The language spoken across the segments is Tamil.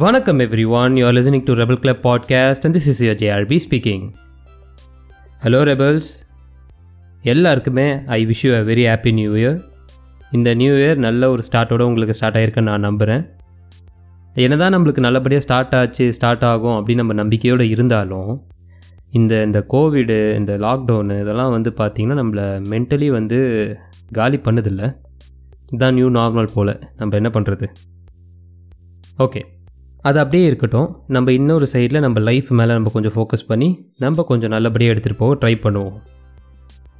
வணக்கம் everyone you are listening to rebel club podcast and this is your JRP speaking hello rebels எல்லாருக்குமே I wish you a very happy new year இந்த நியூ இயர் நல்ல ஒரு ஸ்டார்ட்டோட உங்களுக்கு ஸ்டார்ட் ஆகிருக்குன்னு நான் நம்புகிறேன் என்ன தான் நம்மளுக்கு நல்லபடியாக ஸ்டார்ட் ஆச்சு ஸ்டார்ட் ஆகும் அப்படின்னு நம்ம நம்பிக்கையோடு இருந்தாலும் இந்த இந்த கோவிடு இந்த லாக்டவுனு இதெல்லாம் வந்து பார்த்திங்கன்னா நம்மளை மென்டலி வந்து காலி பண்ணுதில்ல. இதுதான் நியூ நார்மல் போல். நம்ம என்ன பண்ணுறது ஓகே அது அப்படியே இருக்கட்டும். நம்ம இன்னொரு சைடில் நம்ம லைஃப் மேலே நம்ம கொஞ்சம் ஃபோக்கஸ் பண்ணி நம்ம கொஞ்சம் நல்லபடியாக எடுத்துகிட்டு போக ட்ரை பண்ணுவோம்.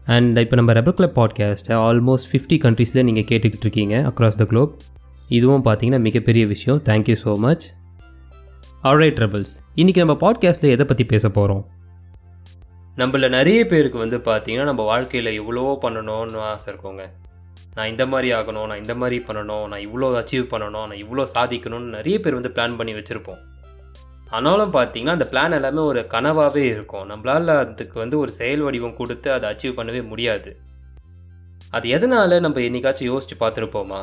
அண்ட் இப்போ நம்ம ரெபர் கிளப் பாட்காஸ்ட்டை ஆல்மோஸ்ட் ஃபிஃப்டி கண்ட்ரீஸில் நீங்கள் கேட்டுக்கிட்டு இருக்கீங்க அக்ராஸ் த குளோப் இதுவும் பார்த்தீங்கன்னா மிகப்பெரிய விஷயம். Thank you so much alright rebels இன்றைக்கி நம்ம பாட்காஸ்ட்டில் எதை பற்றி பேச போகிறோம் நம்மள நிறைய பேருக்கு வந்து பார்த்திங்கன்னா நம்ம வாழ்க்கையில் இவ்வளோ பண்ணணும்னு ஆசை இருக்கோங்க. நான் இந்த மாதிரி ஆகணும் நான் இந்த மாதிரி பண்ணணும் நான் இவ்வளோ அச்சீவ் பண்ணணும் நான் இவ்வளோ சாதிக்கணும்னு நிறைய பேர் வந்து பிளான் பண்ணி வச்சுருப்போம். ஆனாலும் பார்த்தீங்கன்னா அந்த பிளான் எல்லாமே ஒரு கனவாகவே இருக்கும். நம்மளால் அதுக்கு வந்து ஒரு செயல் வடிவம் கொடுத்து அதை அச்சீவ் பண்ணவே முடியாது. அது எதனால் நம்ம என்னைக்காச்சும் யோசித்து பார்த்துருப்போமா?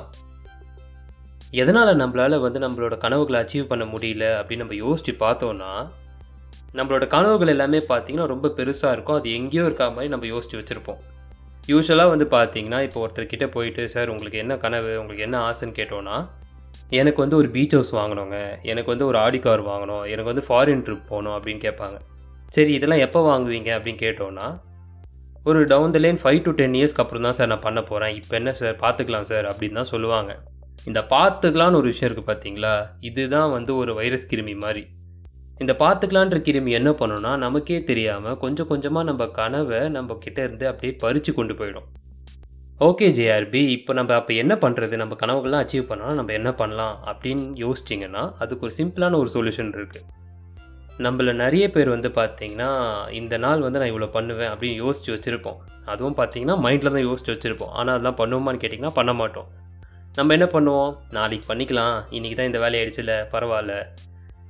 எதனால் நம்மளால் வந்து நம்மளோட கனவுகளை அச்சீவ் பண்ண முடியல அப்படின்னு நம்ம யோசித்து பார்த்தோன்னா நம்மளோட கனவுகள் எல்லாமே பார்த்தீங்கன்னா ரொம்ப பெருசாக இருக்கும். அது எங்கேயோ இருக்கா மாதிரி நம்ம யோசித்து வச்சுருப்போம். யூஸ்வலாக வந்து பார்த்தீங்கன்னா இப்போ ஒருத்தர்கிட்ட போயிட்டு சார் உங்களுக்கு என்ன கனவு? உங்களுக்கு என்ன ஆசைன்னு கேட்டோன்னா எனக்கு வந்து ஒரு பீச் ஹவுஸ் வாங்கணுங்க. எனக்கு வந்து ஒரு ஆடி கார் வாங்கணும். எனக்கு வந்து ஃபாரின் ட்ரிப் போகணும் அப்படின்னு கேட்பாங்க. சரி இதெல்லாம் எப்போ வாங்குவீங்க? அப்படின்னு கேட்டோன்னா ஒரு down the line five to ten இயர்ஸ்க்கு அப்புறம் தான் சார் நான் பண்ண போகிறேன் இப்போ என்ன சார்? பார்த்துக்கலாம் சார் அப்படின்னு தான் சொல்லுவாங்க. இந்த பார்த்துக்கலான்னு ஒரு விஷயம் இருக்குது பார்த்தீங்களா இதுதான் வந்து ஒரு வைரஸ் கிருமி மாதிரி. இந்த பார்த்துக்கலான்ற கிருமி என்ன பண்ணோன்னா நமக்கே தெரியாமல் கொஞ்சம் கொஞ்சமாக நம்ம கனவை நம்ம கிட்டேருந்து அப்படியே பறித்து கொண்டு போயிடும். ஓகே ஜேஆர்பி இப்போ நம்ம அப்போ என்ன பண்ணுறது நம்ம கனவுகள்லாம் அச்சீவ் பண்ணால் நம்ம என்ன பண்ணலாம் அப்படின்னு யோசிச்சிங்கன்னா அதுக்கு ஒரு சிம்பிளான ஒரு சொல்யூஷன் இருக்குது நம்மள நிறைய பேர் வந்து பார்த்திங்கன்னா இந்த நாள் வந்து நான் இவ்வளோ பண்ணுவேன் அப்படின்னு யோசித்து வச்சுருப்போம். அதுவும் பார்த்திங்கன்னா மைண்டில் தான் யோசித்து வச்சுருப்போம். ஆனால் அதெல்லாம் பண்ணுவோமான்னு கேட்டிங்கன்னா பண்ண மாட்டோம். நம்ம என்ன பண்ணுவோம்? நாளைக்கு பண்ணிக்கலாம். இன்றைக்கி தான் இந்த வேலையை பரவாயில்ல.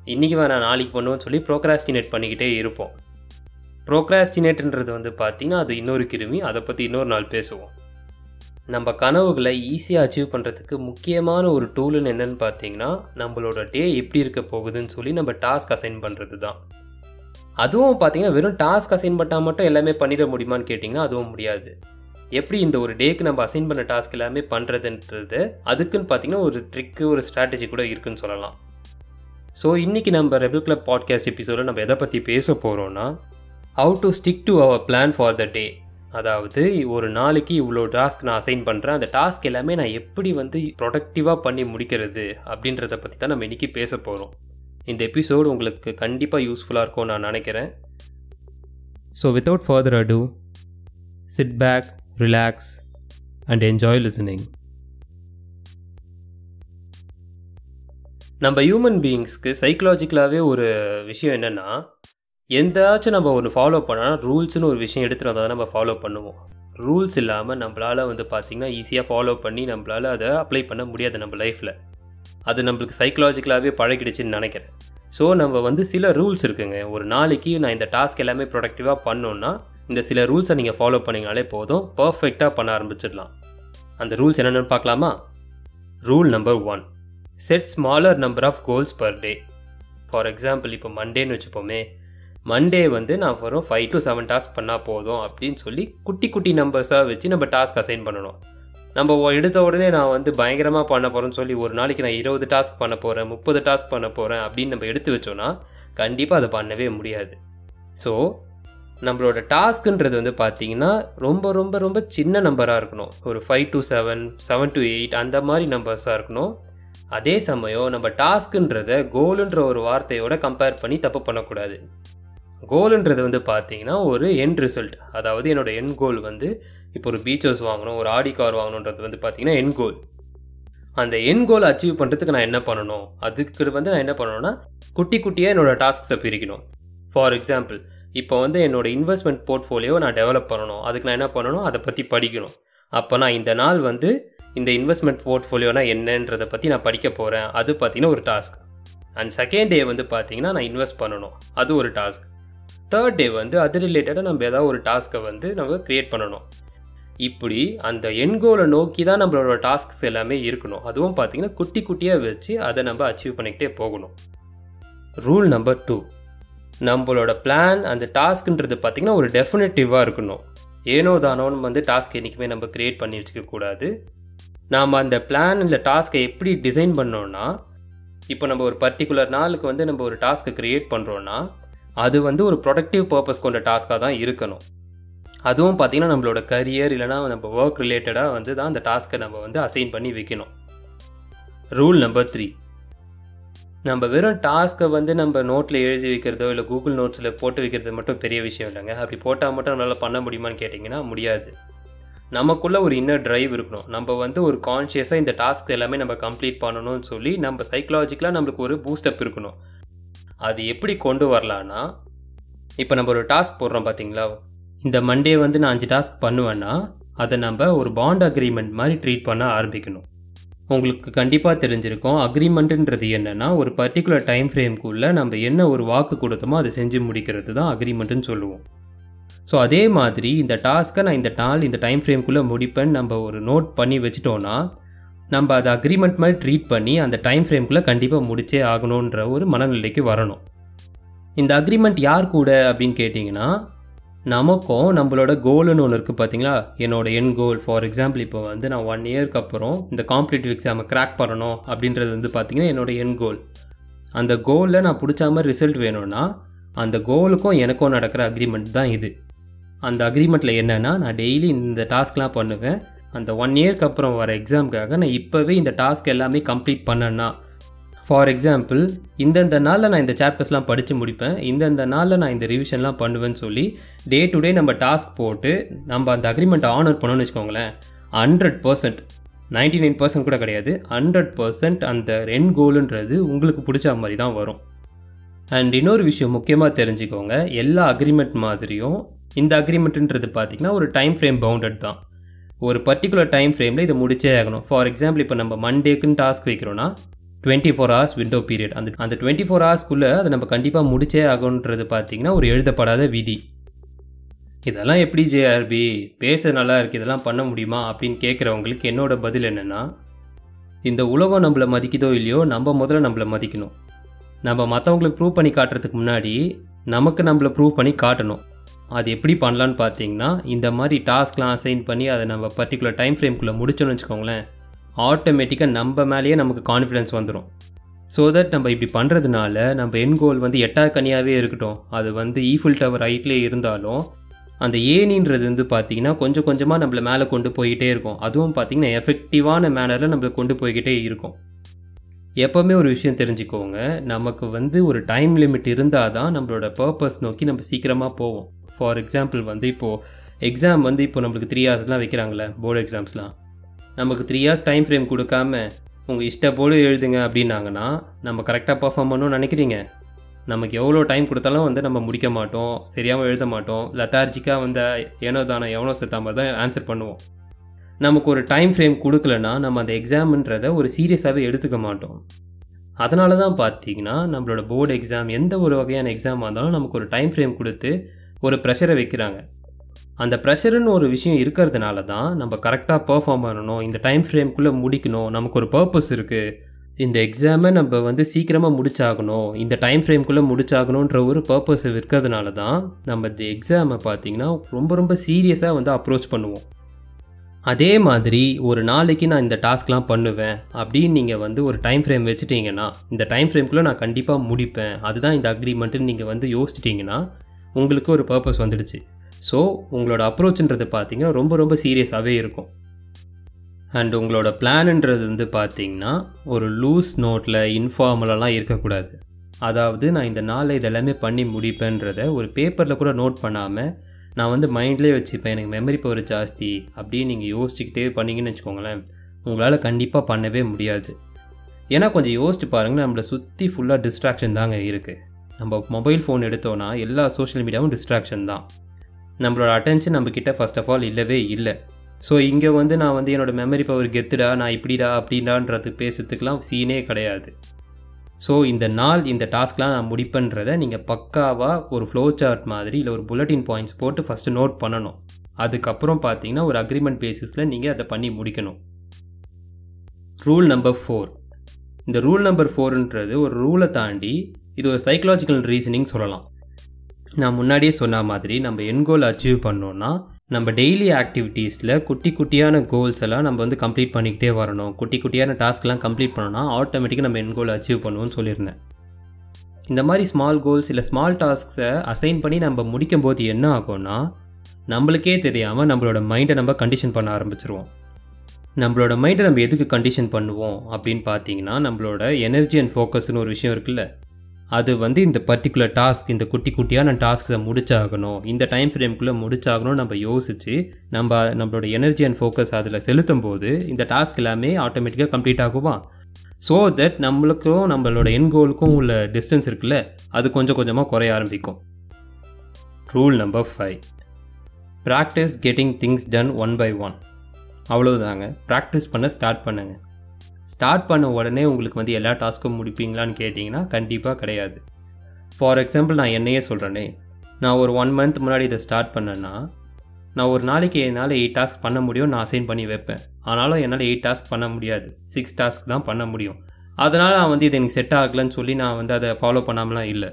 இன்றைக்கி வேணாம் நாளைக்கு பண்ணுவோம்னு சொல்லி ப்ரோக்ராஸ்டினேட் பண்ணிக்கிட்டே இருப்போம். ப்ரோக்ராஸ்டினேட்ன்றது வந்து பார்த்திங்கன்னா அது இன்னொரு கிருமி அதை பற்றி இன்னொரு நாள் பேசுவோம். நம்ம கனவுகளை ஈஸியாக அச்சீவ் பண்ணுறதுக்கு முக்கியமான ஒரு டூலுன்னு என்னென்னு பார்த்தீங்கன்னா நம்மளோட டே எப்படி இருக்க போகுதுன்னு சொல்லி நம்ம டாஸ்க் அசைன் பண்ணுறது தான் அதுவும் பார்த்தீங்கன்னா வெறும் டாஸ்க் அசைன் பண்ணால் மட்டும் எல்லாமே பண்ணிட முடியுமான்னு கேட்டிங்கன்னா அதுவும் முடியாது. எப்படி இந்த ஒரு டேக்கு நம்ம அசைன் பண்ண டாஸ்க் எல்லாமே பண்ணுறதுன்றது அதுக்குன்னு பார்த்தீங்கன்னா ஒரு ட்ரிக்கு ஒரு ஸ்ட்ராட்டஜி கூட இருக்குன்னு சொல்லலாம். ஸோ இன்றைக்கி நம்ம ரெபிள் கிளப் பாட்காஸ்ட் எபிசோடில் நம்ம எதை பற்றி பேச போகிறோன்னா how to stick to our plan for the day அதாவது ஒரு நாளைக்கு இவ்வளோ டாஸ்க் நான் அசைன் பண்ணுறேன் அந்த டாஸ்க் எல்லாமே நான் எப்படி வந்து ப்ரொடக்டிவாக பண்ணி முடிக்கிறது அப்படின்றத பற்றி தான் நம்ம இன்றைக்கி பேச போகிறோம் இந்த எபிசோடு உங்களுக்கு கண்டிப்பாக யூஸ்ஃபுல்லாக இருக்கும் நான் நினைக்கிறேன். So without further ado sit back relax and enjoy listening நம்ம ஹியூமன் பீயிங்ஸ்க்கு சைக்கலாஜிக்கலாகவே ஒரு விஷயம் என்னென்னா எந்தாச்சும் நம்ம ஒன்று ஃபாலோ பண்ணால் ரூல்ஸ்னு ஒரு விஷயம் எடுத்துகிட்டு வந்தால் தான் நம்ம ஃபாலோ பண்ணுவோம். ரூல்ஸ் இல்லாமல் நம்மளால் வந்து பார்த்திங்கன்னா ஈஸியாக ஃபாலோ பண்ணி நம்மளால் அதை அப்ளை பண்ண முடியாது நம்ம லைஃப்பில் அது நம்மளுக்கு சைக்கலாஜிக்கலாகவே பழகிடுச்சுன்னு நினைக்கிறேன். ஸோ நம்ம வந்து சில ரூல்ஸ் இருக்குங்க. ஒரு நாளைக்கு நான் இந்த டாஸ்க் எல்லாமே ப்ரொடக்டிவாக பண்ணோன்னா இந்த சில ரூல்ஸை நீங்கள் ஃபாலோ பண்ணிங்கனாலே போதும். பர்ஃபெக்டாக பண்ண ஆரம்பிச்சிடலாம். அந்த ரூல்ஸ் என்னென்னு பார்க்கலாமா? Rule number one set smaller number of goals per day for example இப்போ மண்டேன்னு வச்சுப்போமே மண்டே வந்து நான் வரும் ஃபைவ் டு செவன் டாஸ்க் பண்ணால் போதும் அப்படின்னு சொல்லி குட்டி குட்டி நம்பர்ஸாக வச்சு நம்ம டாஸ்க் அசைன் பண்ணணும். நம்ம எடுத்த உடனே நான் வந்து பயங்கரமாக பண்ண போகிறேன்னு சொல்லி ஒரு நாளைக்கு நான் இருபது டாஸ்க் பண்ண போகிறேன் முப்பது டாஸ்க் பண்ண போகிறேன் அப்படின்னு நம்ம எடுத்து வச்சோன்னா கண்டிப்பாக அதை பண்ணவே முடியாது. ஸோ நம்மளோட டாஸ்க்குன்றது வந்து பார்த்தீங்கன்னா ரொம்ப ரொம்ப ரொம்ப சின்ன நம்பராக இருக்கணும். ஒரு five to seven seven to eight அந்த மாதிரி நம்பர்ஸாக இருக்கணும். அதே சமயம் நம்ம டாஸ்க்குன்றத கோலுன்ற ஒரு வார்த்தையோட கம்பேர் பண்ணி தப்பு பண்ணக்கூடாது. கோலுன்றது வந்து பார்த்தீங்கன்னா ஒரு என் ரிசல்ட் அதாவது என்னோடய என் கோல் வந்து இப்போ ஒரு பீச் ஹவுஸ் வாங்கணும் ஒரு ஆடி கார் வாங்கணுன்றது வந்து பார்த்தீங்கன்னா என் கோல் அந்த என் கோல் அச்சீவ் பண்ணுறதுக்கு நான் என்ன பண்ணணும்? அதுக்கு வந்து நான் என்ன பண்ணணும்னா குட்டி குட்டியாக என்னோடய டாஸ்க்ஸை பிரிக்கணும். ஃபார் எக்ஸாம்பிள் இப்போ வந்து என்னோடய இன்வெஸ்ட்மெண்ட் போர்ட்ஃபோலியோவை நான் டெவலப் பண்ணணும். அதுக்கு நான் என்ன பண்ணணும்? அதை பற்றி படிக்கணும். அப்போ நான் இந்த நாள் வந்து இந்த இன்வெஸ்ட்மெண்ட் போர்ட்ஃபோலியோனா என்னன்றதை பற்றி நான் படிக்க போகிறேன் அது பார்த்தீங்கன்னா ஒரு டாஸ்க் அண்ட் செகண்ட் டே வந்து பார்த்தீங்கன்னா நான் இன்வெஸ்ட் பண்ணணும். அது ஒரு டாஸ்க் தேர்ட் டே வந்து அது ரிலேட்டடாக நம்ம ஏதாவது ஒரு டாஸ்க்கை வந்து நம்ம க்ரியேட் பண்ணணும். இப்படி அந்த எண்கோலை நோக்கி தான் நம்மளோட டாஸ்க்ஸ் எல்லாமே இருக்கணும். அதுவும் பார்த்தீங்கன்னா குட்டி குட்டியாக வச்சு அதை நம்ம அச்சீவ் பண்ணிக்கிட்டே போகணும். ரூல் நம்பர் டூ நம்மளோட பிளான் அந்த டாஸ்க்குன்றது பார்த்திங்கன்னா ஒரு டெஃபினட்டிவாக இருக்கணும். ஏனோ தானோன்னு வந்து டாஸ்க் என்றைக்குமே நம்ம க்ரியேட் பண்ணி வச்சுக்கக்கூடாது. நாம் அந்த பிளான் இல்லை டாஸ்க்கை எப்படி டிசைன் பண்ணோன்னா இப்போ நம்ம ஒரு பர்டிகுலர் நாளுக்கு வந்து நம்ம ஒரு டாஸ்க்கை க்ரியேட் பண்ணுறோன்னா அது வந்து ஒரு ப்ரொடக்டிவ் பர்பஸ் கொண்ட டாஸ்க்காக தான் இருக்கணும். அதுவும் பார்த்திங்கன்னா நம்மளோட கரியர் இல்லைனா நம்ம ஒர்க் ரிலேட்டடாக வந்து தான் அந்த டாஸ்க்கை நம்ம வந்து அசைன் பண்ணி வைக்கணும். ரூல் நம்பர் த்ரீ நம்ம வெறும் டாஸ்க்கை வந்து நம்ம நோட்டில் எழுதி வைக்கிறதோ இல்லை கூகுள் நோட்ஸில் போட்டு வைக்கிறது மட்டும் பெரிய விஷயம் இல்லைங்க. அப்படி போட்டால் மட்டும் நம்மளால் பண்ண முடியுமான்னு கேட்டிங்கன்னா முடியாது. நமக்குள்ளே ஒரு இன்னர் ட்ரைவ் இருக்கணும். நம்ம வந்து ஒரு கான்ஷியஸாக இந்த டாஸ்க் எல்லாமே நம்ம கம்ப்ளீட் பண்ணணும்னு சொல்லி நம்ம சைக்கலாஜிக்கலாக நம்மளுக்கு ஒரு பூஸ்டப் இருக்கணும். அது எப்படி கொண்டு வரலான்னா இப்போ நம்ம ஒரு டாஸ்க் போடுறோம் பார்த்தீங்களா இந்த மண்டே வந்து நான் அஞ்சு டாஸ்க் பண்ணுவேன்னா அதை நம்ம ஒரு பாண்ட் அக்ரிமெண்ட் மாதிரி ட்ரீட் பண்ண ஆரம்பிக்கணும். உங்களுக்கு கண்டிப்பாக தெரிஞ்சிருக்கும். அக்ரிமெண்ட்டுன்றது என்னென்னா ஒரு பர்டிகுலர் டைம் ஃப்ரேம்குள்ளே நம்ம என்ன ஒரு வாக்கு கொடுத்தோமோ அதை செஞ்சு முடிக்கிறது தான் அக்ரிமெண்ட்டுன்னு சொல்லுவோம். ஸோ அதே மாதிரி இந்த டாஸ்க்கை நான் இந்த நாள் இந்த டைம் ஃப்ரேம்குள்ளே முடிப்பேன்னு நம்ம ஒரு நோட் பண்ணி வச்சிட்டோன்னா நம்ம அதை அக்ரிமெண்ட் மாதிரி ட்ரீட் பண்ணி அந்த டைம் ஃப்ரேம்குள்ளே கண்டிப்பாக முடிச்சே ஆகணுன்ற ஒரு மனநிலைக்கு வரணும். இந்த அக்ரிமெண்ட் யார் கூட அப்படின்னு கேட்டிங்கன்னா நமக்கும் நம்மளோட கோல்னு ஒன்று இருக்குது பார்த்தீங்களா என்னோடய என் கோல் ஃபார் எக்ஸாம்பிள் இப்போ வந்து நான் ஒன் இயர்க்கு அப்புறம் இந்த காம்படிட்டிவ் எக்ஸாமை கிராக் பண்ணணும் அப்படின்றது வந்து பார்த்திங்கன்னா என்னோடய என் கோல் அந்த கோலில் நான் பிடிச்ச மாதிரி ரிசல்ட் வேணும்னா அந்த கோலுக்கும் எனக்கும் நடக்கிற அக்ரிமெண்ட் தான் இது. அந்த அக்ரிமெண்ட்டில் என்னென்னா நான் டெய்லி இந்த டாஸ்க்லாம் பண்ணுவேன். அந்த ஒன் இயர்க்கு அப்புறம் வர எக்ஸாமுக்காக நான் இப்போவே இந்த டாஸ்க் எல்லாமே கம்ப்ளீட் பண்ணேன்னா ஃபார் எக்ஸாம்பிள் இந்தந்த நாளில் நான் இந்த சாப்டர்ஸ்லாம் படித்து முடிப்பேன். இந்தந்த நாளில் நான் இந்த ரிவிஷன்லாம் பண்ணுவேன்னு சொல்லி டே டு டே நம்ம டாஸ்க் போட்டு நம்ம அந்த அக்ரிமெண்ட்டை ஆனர் பண்ணோன்னு வச்சுக்கோங்களேன். Hundred percent ninety nine percent கூட கிடையாது. ஹண்ட்ரட் பர்சன்ட் அந்த ரென் கோலுன்றது உங்களுக்கு பிடிச்ச மாதிரி தான் வரும். அண்ட் இன்னொரு விஷயம் முக்கியமாக தெரிஞ்சுக்கோங்க. எல்லா அக்ரிமெண்ட் மாதிரியும் இந்த அக்ரிமெண்ட்டுன்றது பார்த்திங்கன்னா ஒரு டைம் ஃப்ரேம் பவுண்டட் தான். ஒரு பர்டிகுலர் டைம் ஃப்ரேமில் இதை முடிச்சே ஆகணும். ஃபார் எக்ஸாம்பிள் இப்போ நம்ம மண்டேக்குன்னு task வைக்கிறோன்னா twenty four hours window period அந்த அந்த டுவெண்ட்டி ஃபோர் ஹவர்ஸ்க்குள்ளே அதை நம்ம கண்டிப்பாக முடிச்சே ஆகணுன்றது பார்த்திங்கன்னா ஒரு எழுதப்படாத விதி. இதெல்லாம் எப்படி ஜேஆர்பி பேச நல்லா இருக்குது இதெல்லாம் பண்ண முடியுமா? அப்படின்னு கேட்குறவங்களுக்கு என்னோட பதில் என்னென்னா இந்த உலகம் நம்மளை மதிக்குதோ இல்லையோ நம்ம முதல்ல நம்மளை மதிக்கணும். நம்ம மற்றவங்களுக்கு ப்ரூவ் பண்ணி காட்டுறதுக்கு முன்னாடி நமக்கு நம்மளை ப்ரூவ் பண்ணி காட்டணும். அது எப்படி பண்ணலான்னு பார்த்தீங்கன்னா இந்த மாதிரி டாஸ்க்லாம் அசைன் பண்ணி அதை நம்ம பர்டிகுலர் டைம் ஃப்ரேம்குள்ளே முடிச்சோன்னு வச்சுக்கோங்களேன் ஆட்டோமேட்டிக்காக நம்ம மேலேயே நமக்கு கான்ஃபிடென்ஸ் வந்துடும் ஸோ தட் நம்ம இப்படி பண்ணுறதுனால நம்ம என் கோல் வந்து எட்டா கனியாகவே இருக்கட்டும். அது வந்து ஈஃபில் டவர் ஹைட்லேயே இருந்தாலும் அந்த ஏனின்றது வந்து பார்த்திங்கன்னா கொஞ்சம் கொஞ்சமாக நம்மளை மேலே கொண்டு போய்கிட்டே இருக்கும். அதுவும் பார்த்திங்கன்னா எஃபெக்டிவான மேனரில் நம்மளை கொண்டு போய்கிட்டே இருக்கும். எப்போவுமே ஒரு விஷயம் தெரிஞ்சுக்கோங்க நமக்கு வந்து ஒரு டைம் லிமிட் இருந்தால் தான் நம்மளோட பர்பஸ் நோக்கி நம்ம சீக்கிரமாக போவோம். ஃபார் எக்ஸாம்பிள் வந்து இப்போது எக்ஸாம் வந்து இப்போ நம்மளுக்கு த்ரீ ஹவர்ஸ்லாம் வைக்கிறாங்களே போர்டு எக்ஸாம்ஸ்லாம் நமக்கு த்ரீ ஹவர்ஸ் டைம் ஃப்ரேம் கொடுக்காம உங்கள் இஷ்ட போல எழுதுங்க அப்படின்னாங்கன்னா நம்ம கரெக்டாக பர்ஃபார்ம் பண்ணணும்னு நினைக்கிறீங்க. நமக்கு எவ்வளோ டைம் கொடுத்தாலும் வந்து நம்ம முடிக்க மாட்டோம் சரியாகவும் எழுத மாட்டோம். லத்தார்ஜிக்காக வந்து ஏனோ தானோ எவ்வளோ செத்த மாதிரி தான் ஆன்சர் பண்ணுவோம். நமக்கு ஒரு டைம் ஃப்ரேம் கொடுக்கலனா நம்ம அந்த எக்ஸாம்ன்றதை ஒரு சீரியஸாகவே எடுத்துக்க மாட்டோம். அதனால தான் பார்த்தீங்கன்னா நம்மளோட போர்டு எக்ஸாம் எந்த ஒரு வகையான எக்ஸாமாக இருந்தாலும் நமக்கு ஒரு டைம் ஃப்ரேம் கொடுத்து ஒரு ப்ரெஷரை வைக்கிறாங்க. அந்த ப்ரெஷருன்னு ஒரு விஷயம் இருக்கிறதுனால தான் நம்ம கரெக்டாக பர்ஃபார்ம் பண்ணணும் இந்த டைம் ஃப்ரேம்குள்ளே முடிக்கணும் நமக்கு ஒரு பர்பஸ் இருக்குது இந்த எக்ஸாமை நம்ம வந்து சீக்கிரமாக முடிச்சாகணும் இந்த டைம் ஃப்ரேம்குள்ளே முடிச்சாகணுன்ற ஒரு பர்பஸ் இருக்கிறதுனால தான் நம்ம இந்த எக்ஸாமை பார்த்திங்கன்னா ரொம்ப ரொம்ப சீரியஸாக வந்து அப்ரோச் பண்ணுவோம். அதே மாதிரி ஒரு நாளைக்கு நான் இந்த டாஸ்க்லாம் பண்ணுவேன் அப்படின்னு நீங்கள் வந்து ஒரு டைம் ஃப்ரேம் வச்சுட்டிங்கன்னா இந்த டைம் ஃப்ரேம்குள்ளே நான் கண்டிப்பாக முடிப்பேன். அதுதான் இந்த அக்ரிமெண்ட்டுன்னு நீங்கள் வந்து யோசிச்சிட்டிங்கன்னா உங்களுக்கு ஒரு பர்பஸ் வந்துடுச்சு. ஸோ உங்களோட அப்ரோச்ன்றது பார்த்தீங்கன்னா ரொம்ப ரொம்ப சீரியஸாகவே இருக்கும். அண்ட் உங்களோட பிளான்ன்றது வந்து பார்த்தீங்கன்னா ஒரு லூஸ் நோட்டில் இன்ஃபார்மலெலாம் இருக்கக்கூடாது. அதாவது நான் இந்த நாளில் இதெல்லாமே பண்ணி முடிப்பேன்றத ஒரு பேப்பரில் கூட நோட் பண்ணாமல் நான் வந்து மைண்ட்லேயே வச்சுப்பேன். எனக்கு மெமரி பவர் ஜாஸ்தி அப்படின்னு நீங்கள் யோசிச்சுக்கிட்டே பண்ணீங்கன்னு வச்சுக்கோங்களேன் உங்களால் கண்டிப்பாக பண்ணவே முடியாது. ஏன்னா கொஞ்சம் யோசிச்சு பாருங்கள் நம்மளை சுற்றி ஃபுல்லாக டிஸ்ட்ராக்ஷன் தாங்க இருக்குது நம்ம மொபைல் ஃபோன் எடுத்தோன்னா எல்லா சோஷியல் மீடியாவும் டிஸ்ட்ராக்ஷன் தான். நம்மளோட அட்டென்ஷன் நம்மக்கிட்ட ஃபர்ஸ்ட் ஆஃப் ஆல் இல்லவே இல்லை. ஸோ இங்கே வந்து நான் வந்து என்னோடய மெமரி பவர் கெத்துடா நான் இப்படிடா அப்படின்றான்றது பேசுறதுக்கெலாம் சீனே கிடையாது. ஸோ இந்த நாள் இந்த டாஸ்க்லாம் நான் முடிப்பேன்றதை நீங்கள் பக்காவாக ஒரு ஃப்ளோ சார்ட் மாதிரி இல்லை ஒரு புல்லட்டின் பாயிண்ட்ஸ் போட்டு ஃபஸ்ட்டு நோட் பண்ணணும். அதுக்கப்புறம் பார்த்தீங்கன்னா ஒரு அக்ரிமெண்ட் பேசிஸில் நீங்கள் அதை பண்ணி முடிக்கணும். ரூல் நம்பர் ஃபோர் இந்த ரூல் நம்பர் ஃபோருன்றது ஒரு ரூலை தாண்டி இது ஒரு சைக்கலாஜிக்கல் ரீசனிங் சொல்லலாம். நான் முன்னாடியே சொன்ன மாதிரி நம்ம என் கோல் அச்சீவ் பண்ணோன்னா நம்ம டெய்லி ஆக்டிவிட்டீஸில் குட்டி குட்டியான கோல்ஸ் எல்லாம் நம்ம வந்து கம்ப்ளீட் பண்ணிக்கிட்டே வரணும். குட்டி குட்டியான டாஸ்க்லாம் கம்ப்ளீட் பண்ணோன்னா ஆட்டோமேட்டிக்காக நம்ம என் கோல் அச்சீவ் பண்ணுவோம்னு சொல்லியிருந்தேன். இந்த மாதிரி ஸ்மால் கோல்ஸ் இல்லை ஸ்மால் டாஸ்க்ஸை அசைன் பண்ணி நம்ம முடிக்கும் போது என்ன ஆகும்னா நம்மளுக்கே தெரியாமல் நம்மளோட மைண்டை நம்ம கண்டிஷன் பண்ண ஆரம்பிச்சிருவோம். நம்மளோட மைண்டை நம்ம எதுக்கு கண்டிஷன் பண்ணுவோம் அப்படின்னு பார்த்தீங்கன்னா நம்மளோட எனர்ஜி அண்ட் ஃபோக்கஸ்னு ஒரு விஷயம் இருக்குல்ல. அது வந்து இந்த பர்டிகுலர் டாஸ்க் இந்த குட்டி குட்டியான டாஸ்க்ஸை முடிச்சாகணும். இந்த டைம் ஃப்ரேம்குள்ளே முடிச்சாகணும் நம்ம யோசித்து நம்ம நம்மளோட எனர்ஜி அண்ட் ஃபோக்கஸ் அதில் செலுத்தும் போது இந்த டாஸ்க் எல்லாமே ஆட்டோமேட்டிக்காக கம்ப்ளீட் ஆகுமா? ஸோ தட் நம்மளுக்கும் நம்மளோட என்கோலுக்கும் உள்ள டிஸ்டன்ஸ் இருக்குல்ல அது கொஞ்சம் கொஞ்சமாக குறைய ஆரம்பிக்கும். Rule number five practice getting things done one by one அவ்வளோதாங்க ப்ராக்டிஸ் பண்ண ஸ்டார்ட் பண்ணுங்கள் ஸ்டார்ட் பண்ண உடனே உங்களுக்கு வந்து எல்லா டாஸ்க்கும் முடிப்பீங்களான்னு கேட்டிங்கன்னா கண்டிப்பாக கிடையாது. ஃபார் எக்ஸாம்பிள் நான் என்னையே சொல்கிறேனே நான் ஒரு ஒன் மந்த் முன்னாடி இதை ஸ்டார்ட் பண்ணேன்னா நான் ஒரு நாளைக்கு என்னால் எயிட் டாஸ்க் பண்ண முடியும் நான் அசைன் பண்ணி வைப்பேன். ஆனாலும் என்னால் எயிட் டாஸ்க் பண்ண முடியாது. சிக்ஸ் டாஸ்க் தான் பண்ண முடியும். அதனால் நான் வந்து இது எனக்கு செட் ஆகலைன்னு சொல்லி நான் வந்து அதை ஃபாலோ பண்ணாமலாம் இல்லை.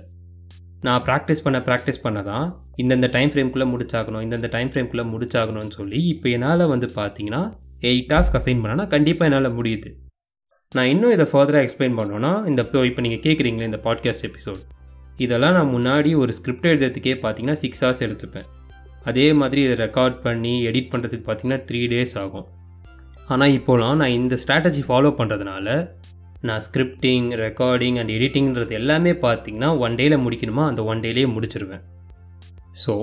நான் ப்ராக்டிஸ் பண்ண ப்ராக்டிஸ் பண்ண தான் இந்தந்த டைம் ஃப்ரேம்குள்ளே முடிச்சாகணும் இந்தந்த டைம் ஃப்ரேம்குள்ளே முடிச்சாகணும்னு சொல்லி இப்போ என்னால் வந்து பார்த்தீங்கன்னா எயிட் டாஸ்க் அசைன் பண்ணனா கண்டிப்பாக என்னால் முடியுது. நான் இன்னும் இதை ஃபர்தராக எக்ஸ்பிளைன் பண்ணோன்னா இந்த இப்போ நீங்கள் கேட்குறீங்களே இந்த பாட்காஸ்ட் எபிசோட் இதெல்லாம் நான் முன்னாடி ஒரு ஸ்கிரிப்ட் எழுதுறதுக்கே பார்த்தீங்கன்னா சிக்ஸ் ஹவர்ஸ் எடுத்துப்பேன். அதே மாதிரி இதை ரெக்கார்ட் பண்ணி எடிட் பண்ணுறதுக்கு பார்த்தீங்கன்னா த்ரீ டேஸ் ஆகும். ஆனால் இப்போலாம் நான் இந்த ஸ்ட்ராட்டஜி ஃபாலோ பண்ணுறதுனால நான் ஸ்கிரிப்டிங் ரெக்கார்டிங் அண்ட் எடிட்டிங்கிறது எல்லாமே பார்த்தீங்கன்னா ஒன் டேயில் முடிக்கணுமா? அந்த ஒன் டேலேயே முடிச்சிருவேன். ஸோ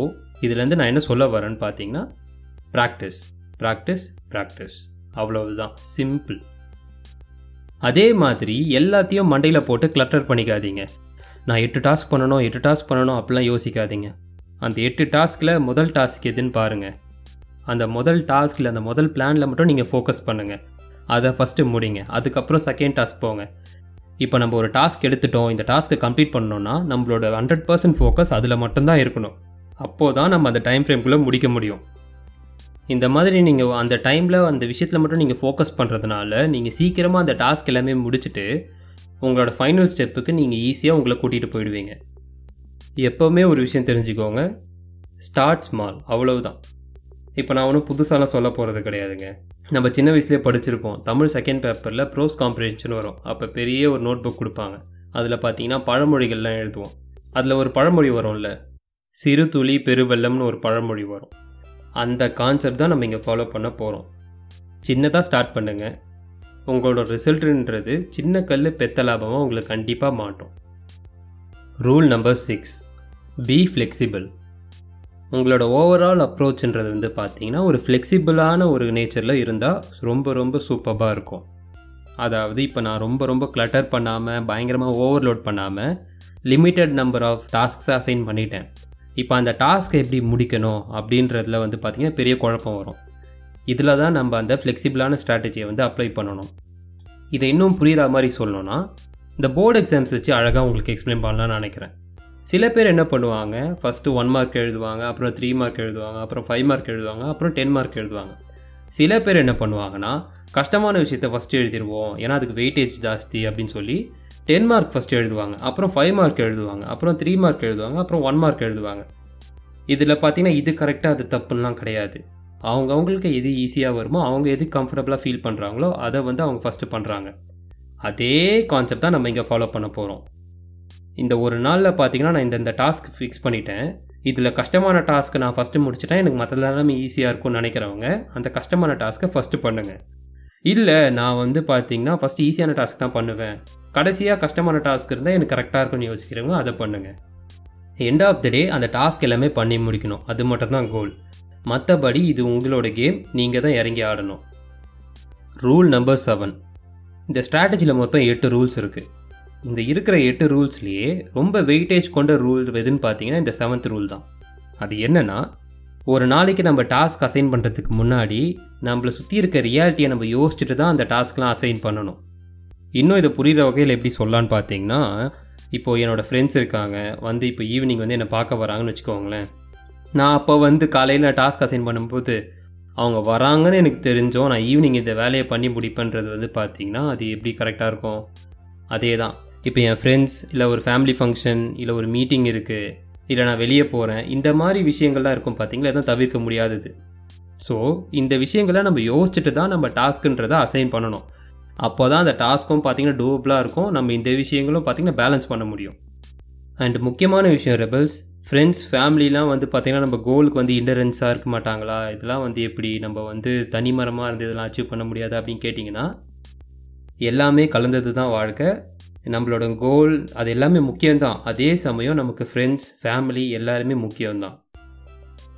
இதுலேருந்து நான் என்ன சொல்ல வரேன்னு பார்த்தீங்கன்னா ப்ராக்டிஸ் ப்ராக்டிஸ் ப்ராக்டிஸ் அவ்வளவுதான். சிம்பிள் அதே மாதிரி எல்லாத்தையும் மண்டையில் போட்டு கிளட்டர் பண்ணிக்காதீங்க. நான் எட்டு டாஸ்க் பண்ணணும் எட்டு டாஸ்க் பண்ணணும் அப்படிலாம் யோசிக்காதீங்க. அந்த எட்டு டாஸ்கில் முதல் டாஸ்க் எதுன்னு பாருங்கள் அந்த முதல் டாஸ்கில் அந்த முதல் பிளானில் மட்டும் நீங்கள் ஃபோக்கஸ் பண்ணுங்கள் அதை ஃபஸ்ட்டு முடிங்க. அதுக்கப்புறம் செகண்ட் டாஸ்க் போங்க. இப்போ நம்ம ஒரு டாஸ்க் எடுத்துட்டோம் இந்த டாஸ்க்கை கம்ப்ளீட் பண்ணோன்னா நம்மளோட ஹண்ட்ரட் பர்சன்ட் ஃபோக்கஸ் அதில் மட்டும்தான் இருக்கணும். அப்போது தான் நம்ம அந்த டைம் ஃப்ரேம்குள்ளே முடிக்க முடியும். இந்த மாதிரி நீங்கள் அந்த டைமில் அந்த விஷயத்தில் மட்டும் நீங்கள் ஃபோக்கஸ் பண்ணுறதுனால நீங்கள் சீக்கிரமாக அந்த டாஸ்க் எல்லாமே முடிச்சுட்டு உங்களோட ஃபைனல் ஸ்டெப்புக்கு நீங்கள் ஈஸியாக உங்களை கூட்டிகிட்டு போயிடுவீங்க. எப்போவுமே ஒரு விஷயம் தெரிஞ்சுக்கோங்க. ஸ்டார்ட் ஸ்மால் அவ்வளவுதான். இப்போ நான் ஒன்றும் புதுசாலாம் சொல்ல போகிறது கிடையாதுங்க. நம்ம சின்ன வயசுலேயே படிச்சிருப்போம். தமிழ் செகண்ட் பேப்பரில் ப்ரோஸ் காம்ப்ரிஹென்ஷன் வரும். அப்போ பெரிய ஒரு நோட் புக் கொடுப்பாங்க. அதில் பார்த்தீங்கன்னா பழமொழிகள்லாம் எழுதுவோம். அதில் ஒரு பழமொழி வரும்ல? சிறு துளி பெருவெள்ளம்னு ஒரு பழமொழி வரும். அந்த கான்செப்ட் தான் நம்ம இங்கே ஃபாலோ பண்ண போகிறோம் சின்னதாக ஸ்டார்ட் பண்ணுங்கள் உங்களோட ரிசல்ட்டுன்றது சின்ன கல் பெத்த லாபமாக உங்களுக்கு கண்டிப்பாக மாட்டோம். Rule number six be flexible உங்களோட ஓவரால் அப்ரோச்சுன்றது வந்து பார்த்தீங்கன்னா ஒரு ஃப்ளெக்சிபிளான ஒரு நேச்சரில் இருந்தால் ரொம்ப ரொம்ப சூப்பராக இருக்கும். அதாவது இப்போ நான் ரொம்ப ரொம்ப கிளட்டர் பண்ணாமல் பயங்கரமாக ஓவர்லோட் பண்ணாமல் லிமிட்டட் நம்பர் ஆஃப் டாஸ்க்ஸை அசைன் பண்ணிட்டேன். இப்போ அந்த டாஸ்க்கை எப்படி முடிக்கணும் அப்படின்றதுல வந்து பார்த்திங்கன்னா பெரிய குழப்பம் வரும். இதில் தான் நம்ம அந்த ஃப்ளெக்சிபிளான ஸ்ட்ராட்டஜியை வந்து அப்ளை பண்ணணும். இதை இன்னும் புரிகிற மாதிரி சொல்லணும்னா இந்த போர்டு எக்ஸாம்ஸ் வச்சு அழகாக உங்களுக்கு எக்ஸ்பிளைன் பண்ணலாம்னு நினைக்கிறேன். சில பேர் என்ன பண்ணுவாங்க? ஃபஸ்ட்டு ஒன் மார்க் எழுதுவாங்க அப்புறம் த்ரீ மார்க் எழுதுவாங்க அப்புறம் ஃபைவ் மார்க் எழுதுவாங்க அப்புறம் டென் மார்க் எழுதுவாங்க. சில பேர் என்ன பண்ணுவாங்கன்னா கஷ்டமான விஷயத்தை ஃபஸ்ட்டு எழுதிடுவோம் ஏன்னா அதுக்கு வெயிட்டேஜ் ஜாஸ்தி அப்படின்னு சொல்லி டென் மார்க் ஃபஸ்ட்டு எழுதுவாங்க. அப்புறம் ஃபைவ் மார்க் எழுதுவாங்க. அப்புறம் த்ரீ மார்க் எழுதுவாங்க. அப்புறம் ஒன் மார்க் எழுதுவாங்க. இதில் பார்த்தீங்கன்னா இது கரெக்டாக அது தப்புலாம் கிடையாது. அவங்க அவங்களுக்கு எது ஈஸியாக வருமோ அவங்க எது கம்ஃபர்டபுளாக ஃபீல் பண்ணுறாங்களோ அதை வந்து அவங்க ஃபஸ்ட்டு பண்ணுறாங்க அதே கான்செப்ட் தான் நம்ம இங்கே ஃபாலோ பண்ண போகிறோம் இந்த ஒரு நாளில் பார்த்தீங்கன்னா நான் இந்த இந்த டாஸ்க் ஃபிக்ஸ் பண்ணிட்டேன். இதில் கஷ்டமான டாஸ்க்கு நான் ஃபஸ்ட்டு முடிச்சிட்டேன். எனக்கு மற்ற எல்லாமே ஈஸியாக இருக்கும்னு நினைக்கிறவங்க அந்த கஷ்டமான டாஸ்க்கை ஃபஸ்ட்டு பண்ணுங்கள் இல்லை நான் வந்து பார்த்தீங்கன்னா ஃபஸ்ட்டு ஈஸியான டாஸ்க் தான் பண்ணுவேன். கடைசியாக கஷ்டமான டாஸ்க் இருந்தால் எனக்கு கரெக்டாக இருக்கும்னு யோசிக்கிறவங்க அதை பண்ணுங்கள் எண்ட் ஆஃப் த டே அந்த டாஸ்க் எல்லாமே பண்ணி முடிக்கணும். அது மட்டும் தான் கோல் மற்றபடி இது உங்களோட கேம் நீங்கள் தான் இறங்கி ஆடணும். ரூல் நம்பர் செவன் இந்த ஸ்ட்ராட்டஜியில் மொத்தம் எட்டு ரூல்ஸ் இருக்குது இந்த இருக்கிற எட்டு ரூல்ஸ்லேயே ரொம்ப வெயிட்டேஜ் கொண்ட ரூல் எதுன்னு பார்த்தீங்கன்னா இந்த செவன்த் ரூல் தான். அது என்னென்னா ஒரு நாளைக்கு நம்ம டாஸ்க் அசைன் பண்ணுறதுக்கு முன்னாடி நம்மளை சுற்றி இருக்க ரியாலிட்டியை நம்ம யோசிச்சுட்டு தான் அந்த டாஸ்க்லாம் அசைன் பண்ணணும். இன்னும் இதை புரிகிற வகையில் எப்படி சொல்லலான்னு பார்த்தீங்கன்னா இப்போது என்னோடய ஃப்ரெண்ட்ஸ் இருக்காங்க வந்து இப்போ ஈவினிங் வந்து என்னை பார்க்க வராங்கன்னு வச்சுக்கோங்களேன். நான் அப்போ வந்து காலையில் டாஸ்க் அசைன் பண்ணும்போது அவங்க வராங்கன்னு எனக்கு தெரிஞ்சோம் நான் ஈவினிங் இந்த வேலையை பண்ணி முடிப்பேன்றது வந்து பார்த்தீங்கன்னா அது எப்படி கரெக்டாக இருக்கும்? அதே தான் இப்போ என் ஃப்ரெண்ட்ஸ் இல்லை ஒரு ஃபேமிலி ஃபங்க்ஷன் இல்லை ஒரு மீட்டிங் இருக்குது இல்லை நான் வெளியே போகிறேன் இந்த மாதிரி விஷயங்கள்லாம் இருக்கும் பார்த்தீங்களா? எதுவும் தவிர்க்க முடியாதது. ஸோ இந்த விஷயங்களை நம்ம யோசிச்சுட்டு தான் நம்ம டாஸ்க்குன்றதை அசைன் பண்ணணும். அப்போ தான் அந்த டாஸ்க்கும் பார்த்தீங்கன்னா டூபிளாக இருக்கும். நம்ம இந்த விஷயங்களும் பார்த்தீங்கன்னா பேலன்ஸ் பண்ண முடியும். அண்ட் முக்கியமான விஷயம் ரெபல்ஸ் ஃப்ரெண்ட்ஸ் ஃபேமிலிலாம் வந்து பார்த்திங்கன்னா நம்ம கோலுக்கு வந்து இன்டரன்ஸாக இருக்க மாட்டாங்களா? இதெல்லாம் வந்து எப்படி நம்ம வந்து தனிமரமாக இருந்து இதெல்லாம் அச்சீவ் பண்ண முடியாது அப்படின்னு கேட்டிங்கன்னா எல்லாமே கலந்தது தான் வாழ்க்கை. நம்மளோட கோல் அது எல்லாமே முக்கியம்தான். அதே சமயம் நமக்கு ஃப்ரெண்ட்ஸ் ஃபேமிலி எல்லாருமே முக்கியம்தான்.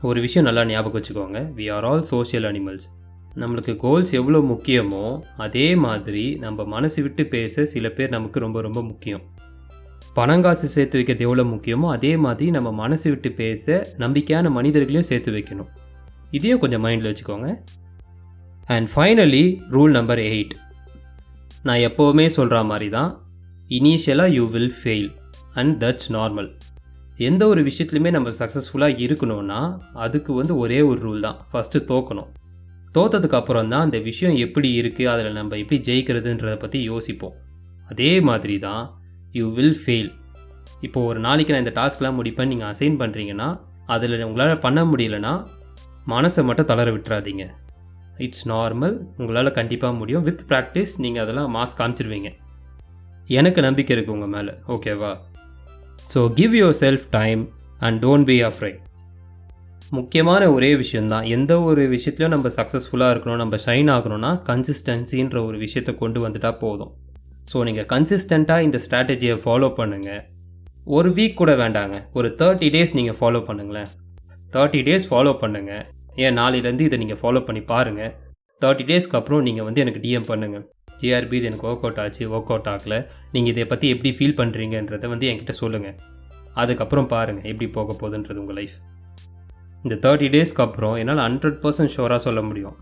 ஒரு விஷயம் நல்லா ஞாபகம் வச்சுக்கோங்க. We are all social animals நம்மளுக்கு கோல்ஸ் எவ்வளோ முக்கியமோ அதே மாதிரி நம்ம மனசு விட்டு பேச சில பேர் நமக்கு ரொம்ப ரொம்ப முக்கியம். பணங்காசு சேர்த்து வைக்கிறது எவ்வளோ முக்கியமோ அதே மாதிரி நம்ம மனசு விட்டு பேச நம்பிக்கையான மனிதர்களையும் சேர்த்து வைக்கணும். இதையும் கொஞ்சம் மைண்டில் வச்சுக்கோங்க. And finally rule number eight நான் எப்போவுமே சொல்கிற மாதிரி தான் இனிஷியலாக you will fail and that's normal எந்த ஒரு விஷயத்துலையுமே நம்ம சக்ஸஸ்ஃபுல்லாக இருக்கணும்னா அதுக்கு வந்து ஒரே ஒரு ரூல் தான். ஃபஸ்ட்டு தோக்கணும். தோத்ததுக்கு அப்புறம் தான் அந்த விஷயம் எப்படி இருக்குது அதில் நம்ம எப்படி ஜெயிக்கிறதுன்றதை பற்றி யோசிப்போம். அதே மாதிரி தான் யூ வில் ஃபெயில் இப்போ ஒரு நாளைக்கு நான் இந்த டாஸ்க்லாம் முடிப்பேன் நீங்கள் அசைன் பண்ணுறீங்கன்னா அதில் உங்களால் பண்ண முடியலன்னா மனசை மட்டும் தளர விட்டுறாதீங்க. இட்ஸ் நார்மல் உங்களால் கண்டிப்பாக முடியும். வித் ப்ராக்டிஸ் நீங்கள் அதெல்லாம் மாஸ் காமிச்சிருவீங்க. எனக்கு நம்பிக்கை இருக்குது உங்கள் மேலே. ஓகேவா so give yourself time and don't be afraid முக்கியமான ஒரே விஷயந்தான் எந்த ஒரு விஷயத்துலையும் நம்ம சக்ஸஸ்ஃபுல்லாக இருக்கணும் நம்ம ஷைன் ஆகணும்னா கன்சிஸ்டன்சின்ற ஒரு விஷயத்தை கொண்டு வந்துட்டால் போதும். ஸோ நீங்கள் கன்சிஸ்டண்ட்டாக இந்த ஸ்ட்ராட்டஜியை ஃபாலோ பண்ணுங்கள் ஒரு வீக் கூட வேண்டாங்க. ஒரு தேர்ட்டி டேஸ் நீங்கள் ஃபாலோ பண்ணுங்களேன். தேர்ட்டி டேஸ் ஃபாலோ பண்ணுங்கள் ஏன் நாளையிலேருந்து இதை நீங்கள் ஃபாலோ பண்ணி பாருங்கள் தேர்ட்டி டேஸ்க்கு அப்புறம் நீங்கள் வந்து எனக்கு டிஎம் பண்ணுங்கள் ஜிஆர்பி இது எனக்கு ஒர்க் அவுட் ஆச்சு ஒர்க் அவுட் ஆகல. நீங்கள் இதை பற்றி எப்படி ஃபீல் பண்ணுறீங்கன்றதை வந்து என்கிட்ட சொல்லுங்கள் அதுக்கப்புறம் பாருங்கள் எப்படி போக போகுதுன்றது உங்கள் லைஃப் இந்த தேர்ட்டி டேஸ்க்கு அப்புறம் என்னால் ஹண்ட்ரட் பர்சன்ட் ஷோராக சொல்ல முடியும்.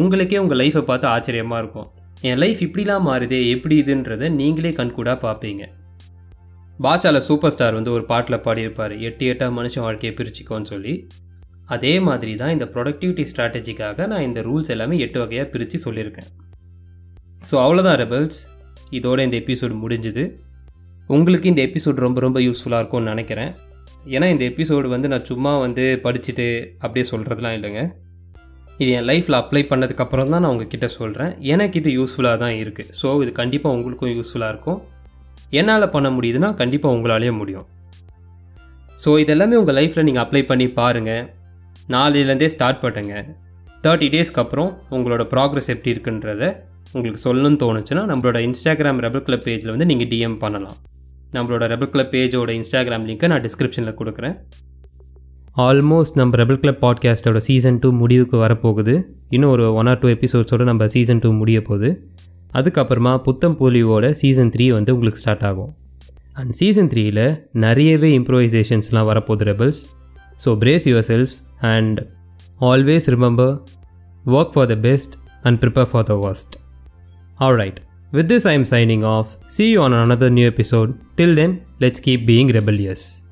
உங்களுக்கே உங்கள் லைஃப்பை பார்த்து ஆச்சரியமாக இருக்கும். என் லைஃப் இப்படிலாம் மாறுதே எப்படி இதுன்றதை நீங்களே கண்கூடாக பார்ப்பீங்க. பாஷாவில் சூப்பர் ஸ்டார் வந்து ஒரு பாட்டில் பாடியிருப்பார் எட்டு எட்டாக மனுஷன் வாழ்க்கையை பிரிச்சுக்கோன்னு சொல்லி. அதே மாதிரி தான் இந்த ப்ரொடக்டிவிட்டி ஸ்ட்ராட்டஜிக்காக நான் இந்த ரூல்ஸ் எல்லாமே எட்டு வகையாக பிரித்து சொல்லியிருக்கேன். ஸோ அவ்வளோதான் ரெபல்ஸ் இதோட இந்த எபிசோடு முடிஞ்சுது. உங்களுக்கு இந்த எபிசோடு ரொம்ப ரொம்ப யூஸ்ஃபுல்லாக இருக்கும்னு நினைக்கிறேன். ஏன்னா இந்த எபிசோடு வந்து நான் சும்மா வந்து படிச்சுட்டு அப்படியே சொல்கிறதுலாம் இல்லைங்க. இது என் லைஃப்பில் அப்ளை பண்ணதுக்கப்புறம் தான் நான் உங்ககிட்ட சொல்கிறேன் எனக்கு இது யூஸ்ஃபுல்லாக தான் இருக்குது ஸோ இது கண்டிப்பாக உங்களுக்கும் யூஸ்ஃபுல்லாக இருக்கும். என்னால் பண்ண முடியுதுன்னா கண்டிப்பாக உங்களாலேயே முடியும். ஸோ இதெல்லாமே உங்கள் லைஃப்பில் நீங்கள் அப்ளை பண்ணி பாருங்கள் நாளையிலேருந்தே ஸ்டார்ட் பண்ணுங்க. தேர்ட்டி டேஸ்க்கு அப்புறம் உங்களோட ப்ராக்ரஸ் எப்படி இருக்குன்றத உங்களுக்கு சொல்லணும்னு தோணுச்சுன்னா நம்மளோட இன்ஸ்டாகிராம் ரெபல் கிளப் பேஜில் வந்து நீங்கள் டிஎம் பண்ணலாம். நம்மளோட ரெபல் கிளப் பேஜோட இன்ஸ்டாகிராம் லிங்க்கை நான் டிஸ்கிரிப்ஷனில் கொடுக்குறேன். ஆல்மோஸ்ட் நம்ம ரெபல் கிளப் பாட்காஸ்ட்டோட சீசன் டூ முடிவுக்கு வரப்போகுது. இன்னும் ஒரு ஒன் ஆர் டூ எபிசோட்ஸோட நம்ம சீசன் டூ முடிய போகுது. அதுக்கப்புறமா புத்தம் போலியோட சீசன் த்ரீ வந்து உங்களுக்கு ஸ்டார்ட் ஆகும். அண்ட் சீசன் த்ரீயில் நிறையவே இம்ப்ரோவைசேஷன்ஸ்லாம் வரப்போகுது rebels so brace yourselves and always remember work for the best and prepare for the worst Alright, with this I am signing off. See you on another new episode. Till then, let's keep being rebellious.